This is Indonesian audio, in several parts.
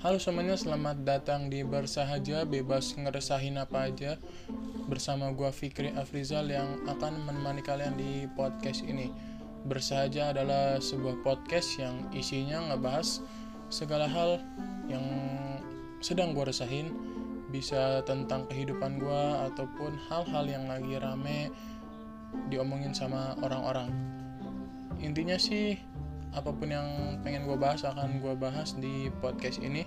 Halo semuanya, selamat datang di Bersahaja, bebas ngeresahin apa aja Bersama gua Fikri Afrizal yang akan menemani kalian di podcast ini. Bersahaja adalah sebuah podcast yang isinya ngebahas segala hal yang sedang gua resahin Bisa tentang kehidupan gua ataupun hal-hal yang lagi rame diomongin sama orang-orang. Intinya sih apa pun yang pengen gue bahas akan gue bahas di podcast ini.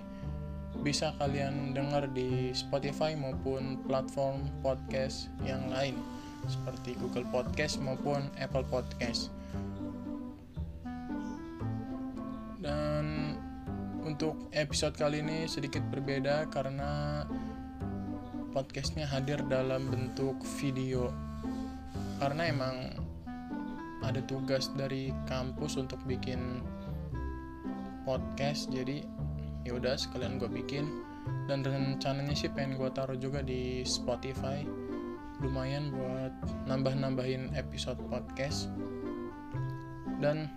Bisa kalian dengar di Spotify maupun platform podcast yang lain seperti Google Podcast maupun Apple Podcast. Dan untuk episode kali ini sedikit berbeda karena podcastnya hadir dalam bentuk video. Karena emang ada tugas dari kampus untuk bikin podcast jadi ya udah sekalian gue bikin. Dan rencananya sih pengen gue taruh juga di Spotify. Lumayan buat nambah-nambahin episode podcast. Dan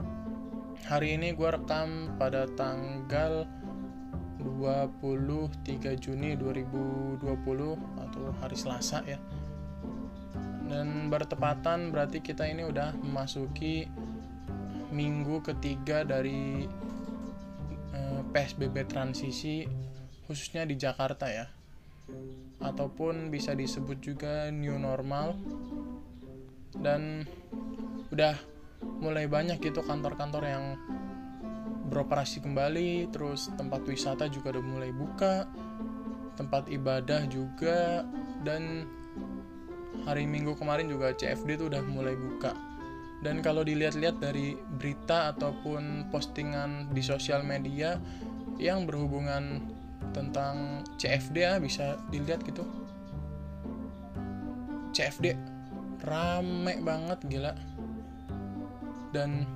hari ini gue rekam pada tanggal 23 Juni 2020 atau hari Selasa ya dan bertepatan berarti kita ini udah memasuki minggu ketiga dari eh, PSBB transisi khususnya di Jakarta ya. Ataupun bisa disebut juga new normal. Dan udah mulai banyak gitu kantor-kantor yang beroperasi kembali terus tempat wisata juga udah mulai buka tempat ibadah juga dan hari Minggu kemarin juga CFD tuh udah mulai buka. Dan kalau dilihat-lihat dari berita ataupun postingan di sosial media yang berhubungan tentang CFD ya bisa dilihat gitu. CFD rame banget gila. Dan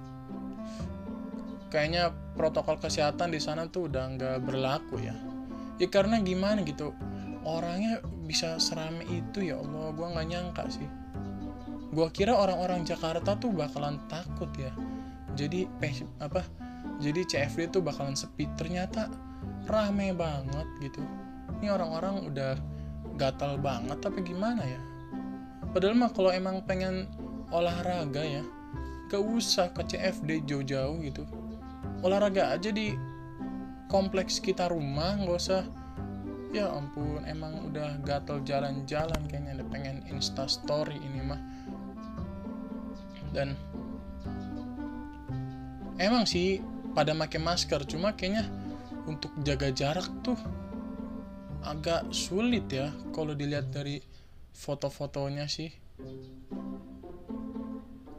kayaknya protokol kesehatan di sana tuh udah nggak berlaku ya. Ya karena gimana gitu orangnya bisa serame itu ya Allah. Gue nggak nyangka sih. Gue kira orang-orang Jakarta tuh bakalan takut ya. Jadi apa jadi CFD tuh bakalan sepi. Ternyata rame banget gitu. Ini orang-orang udah gatal banget tapi gimana ya? Padahal mah kalau emang pengen olahraga ya gak usah ke CFD jauh-jauh gitu. Olahraga aja di kompleks kita rumah nggak usah ya ampun emang udah gatel jalan-jalan kayaknya ada pengen insta story ini mah. Dan emang sih pada pakai masker cuma kayaknya untuk jaga jarak tuh agak sulit ya kalau dilihat dari foto-fotonya sih.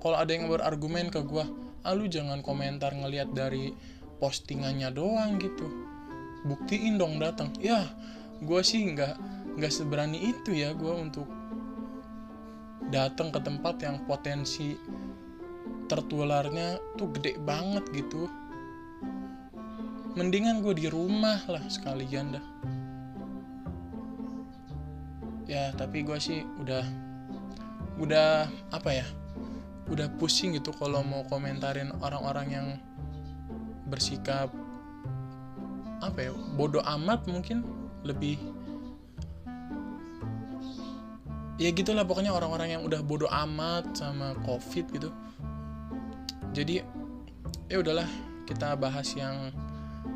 Kalau ada yang berargumen ke gua ah lu jangan komentar ngelihat dari postingannya doang gitu. Buktiin dong datang. Ya gue sih nggak nggak seberani itu ya gue untuk datang ke tempat yang potensi tertularnya tuh gede banget gitu. Mendingan gue di rumah lah sekalian dah. Ya tapi gue sih udah udah apa ya udah pusing gitu kalau mau komentarin orang-orang yang bersikap apa ya bodoh amat mungkin lebih ya gitulah pokoknya orang-orang yang udah bodoh amat sama covid gitu. Jadi ya udahlah kita bahas yang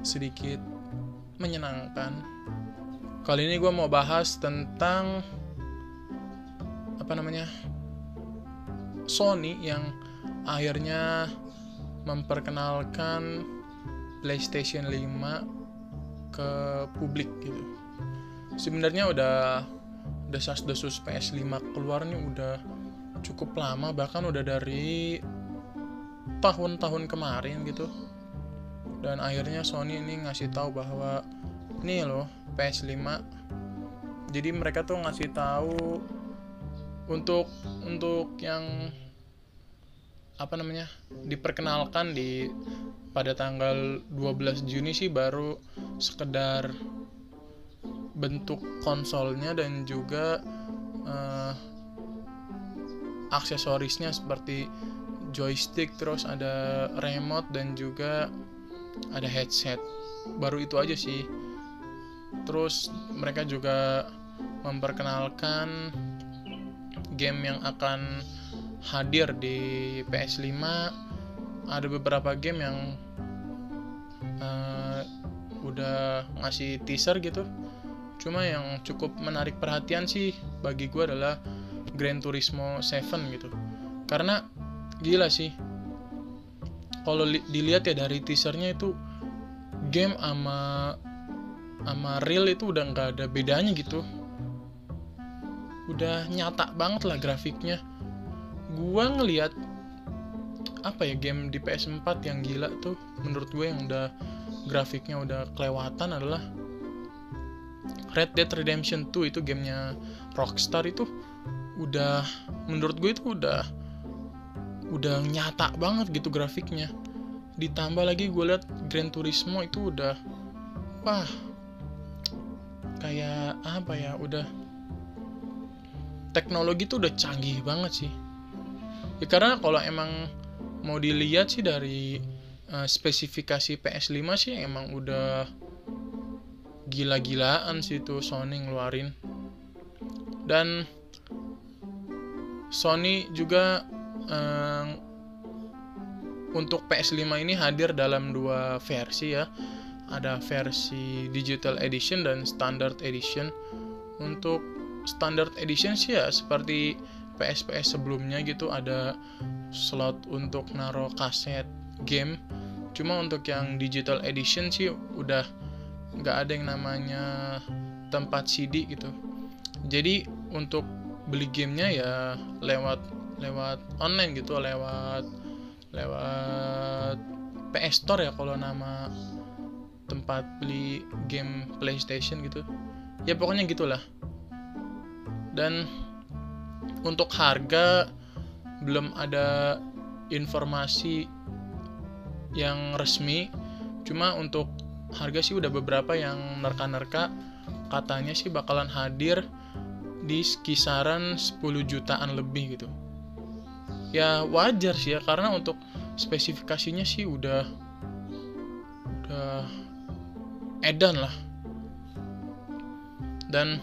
sedikit menyenangkan. Kali ini gue mau bahas tentang apa namanya Sony yang akhirnya memperkenalkan PlayStation 5 ke publik gitu sebenarnya udah desas-desus PS5 keluar nih udah cukup lama bahkan udah dari tahun-tahun kemarin gitu. Dan akhirnya Sony ini ngasih tahu bahwa nih loh PS5 jadi mereka tuh ngasih tahu untuk untuk yang apa namanya diperkenalkan di pada tanggal 12 Juni sih baru sekedar bentuk konsolnya dan juga uh, aksesorisnya seperti joystick terus ada remote dan juga ada headset. Baru itu aja sih. Terus mereka juga memperkenalkan game yang akan hadir di PS5 ada beberapa game yang uh, udah ngasih teaser gitu cuma yang cukup menarik perhatian sih bagi gue adalah Gran Turismo 7 gitu. Karena gila sih. Kalau dilihat ya dari teasernya itu game ama ama real itu udah nggak ada bedanya gitu. Udah nyata banget lah grafiknya. Gua ngelihat apa ya game di PS4 yang gila tuh menurut gue yang udah grafiknya udah kelewatan adalah Red Dead Redemption 2 itu gamenya Rockstar itu udah menurut gue itu udah udah nyata banget gitu grafiknya. Ditambah lagi gue liat Gran Turismo itu udah wah kayak apa ya udah teknologi tuh udah canggih banget sih. Ya karena kalau emang mau dilihat sih dari uh, spesifikasi PS5 sih emang udah gila-gilaan sih tuh Sony ngeluarin. Dan Sony juga um, untuk PS5 ini hadir dalam dua versi ya. Ada versi digital edition dan standard edition. Untuk standard edition sih ya seperti PS-PS sebelumnya gitu ada slot untuk naro kaset game. Cuma untuk yang digital edition sih udah nggak ada yang namanya tempat CD gitu. Jadi untuk beli gamenya ya lewat lewat online gitu lewat lewat PS Store ya kalau nama tempat beli game PlayStation gitu. Ya pokoknya gitulah. Dan untuk harga belum ada informasi yang resmi. Cuma untuk harga sih udah beberapa yang nerka-nerka. Katanya sih bakalan hadir di kisaran 10 jutaan lebih gitu. Ya wajar sih ya karena untuk spesifikasinya sih udah udah edan lah. Dan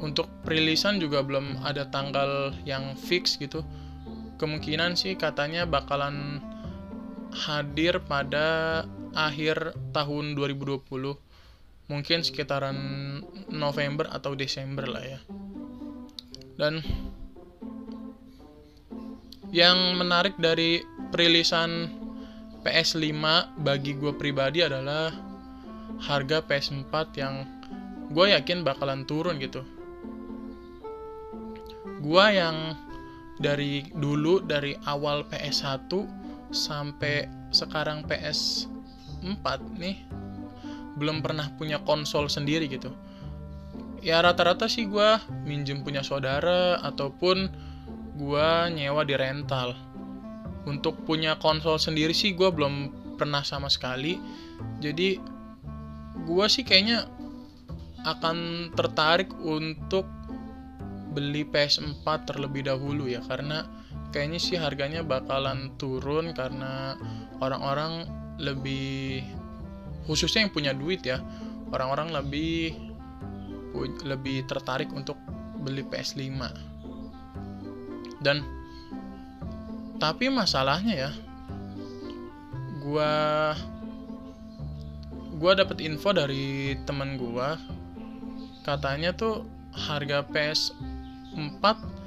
untuk perilisan juga belum ada tanggal yang fix gitu. Kemungkinan sih katanya bakalan hadir pada akhir tahun 2020 mungkin sekitaran November atau Desember lah ya. Dan yang menarik dari perilisan PS5 bagi gue pribadi adalah harga PS4 yang gue yakin bakalan turun gitu. Gua yang dari dulu dari awal PS1 sampai sekarang PS4 nih belum pernah punya konsol sendiri gitu. Ya rata-rata sih gua minjem punya saudara ataupun gua nyewa di rental. Untuk punya konsol sendiri sih gua belum pernah sama sekali. Jadi gua sih kayaknya akan tertarik untuk beli PS4 terlebih dahulu ya karena kayaknya sih harganya bakalan turun karena orang-orang lebih khususnya yang punya duit ya orang-orang lebih lebih tertarik untuk beli PS5 dan tapi masalahnya ya gua gua dapat info dari temen gua katanya tuh harga PS 4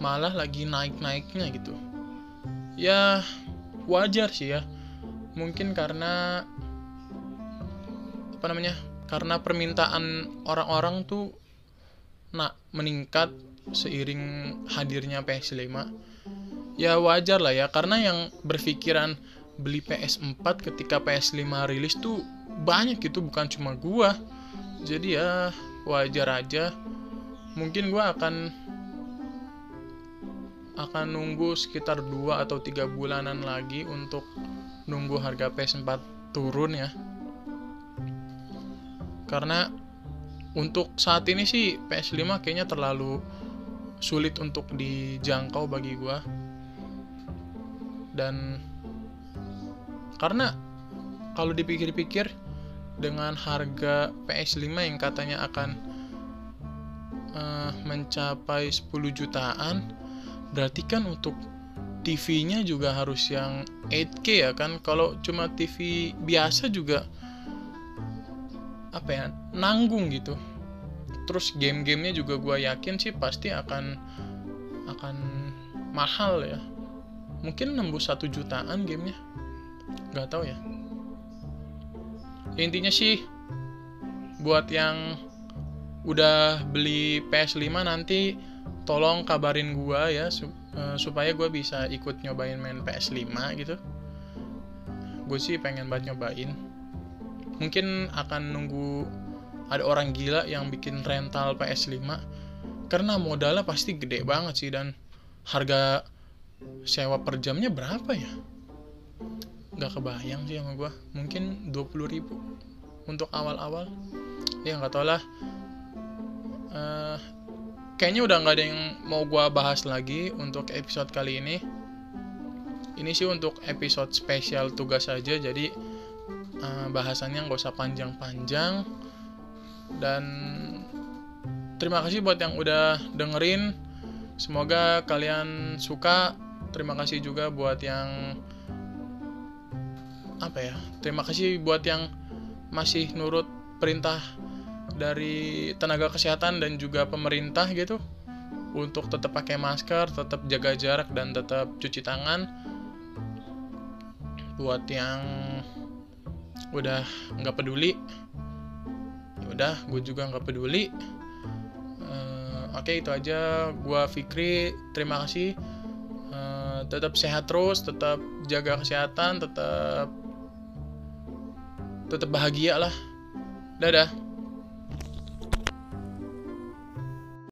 malah lagi naik-naiknya gitu. Ya wajar sih ya. Mungkin karena apa namanya? Karena permintaan orang-orang tuh nak meningkat seiring hadirnya PS5. Ya wajar lah ya karena yang berpikiran beli PS4 ketika PS5 rilis tuh banyak gitu bukan cuma gua. Jadi ya wajar aja mungkin gue akan akan nunggu sekitar 2 atau 3 bulanan lagi untuk nunggu harga PS4 turun ya. Karena untuk saat ini sih PS5 kayaknya terlalu sulit untuk dijangkau bagi gue dan karena kalau dipikir-pikir dengan harga PS5 yang katanya akan uh, mencapai 10 jutaan berarti kan untuk TV-nya juga harus yang 8K ya kan? Kalau cuma TV biasa juga apa ya nanggung gitu. Terus game-gamenya juga gue yakin sih pasti akan akan mahal ya. Mungkin nembus satu jutaan gamenya. Nggak tahu ya. Intinya sih buat yang udah beli PS5 nanti tolong kabarin gua ya uh, supaya gue bisa ikut nyobain main PS5 gitu. Gue sih pengen banget nyobain. Mungkin akan nunggu ada orang gila yang bikin rental PS5 karena modalnya pasti gede banget sih dan harga sewa per jamnya berapa ya? Nggak kebayang sih sama gue mungkin 20 ribu untuk awal-awal. Ya nggak tau lah. Uh, kayaknya udah nggak ada yang mau gue bahas lagi untuk episode kali ini. Ini sih untuk episode spesial tugas saja jadi uh, bahasannya nggak usah panjang-panjang. Dan terima kasih buat yang udah dengerin. Semoga kalian suka. Terima kasih juga buat yang apa ya terima kasih buat yang masih nurut perintah dari tenaga kesehatan dan juga pemerintah gitu untuk tetap pakai masker, tetap jaga jarak dan tetap cuci tangan. Buat yang udah nggak peduli, ya udah gue juga nggak peduli. Uh, Oke okay, itu aja. Gue Fikri, terima kasih. Uh, tetap sehat terus, tetap jaga kesehatan, tetap tetap bahagia lah dadah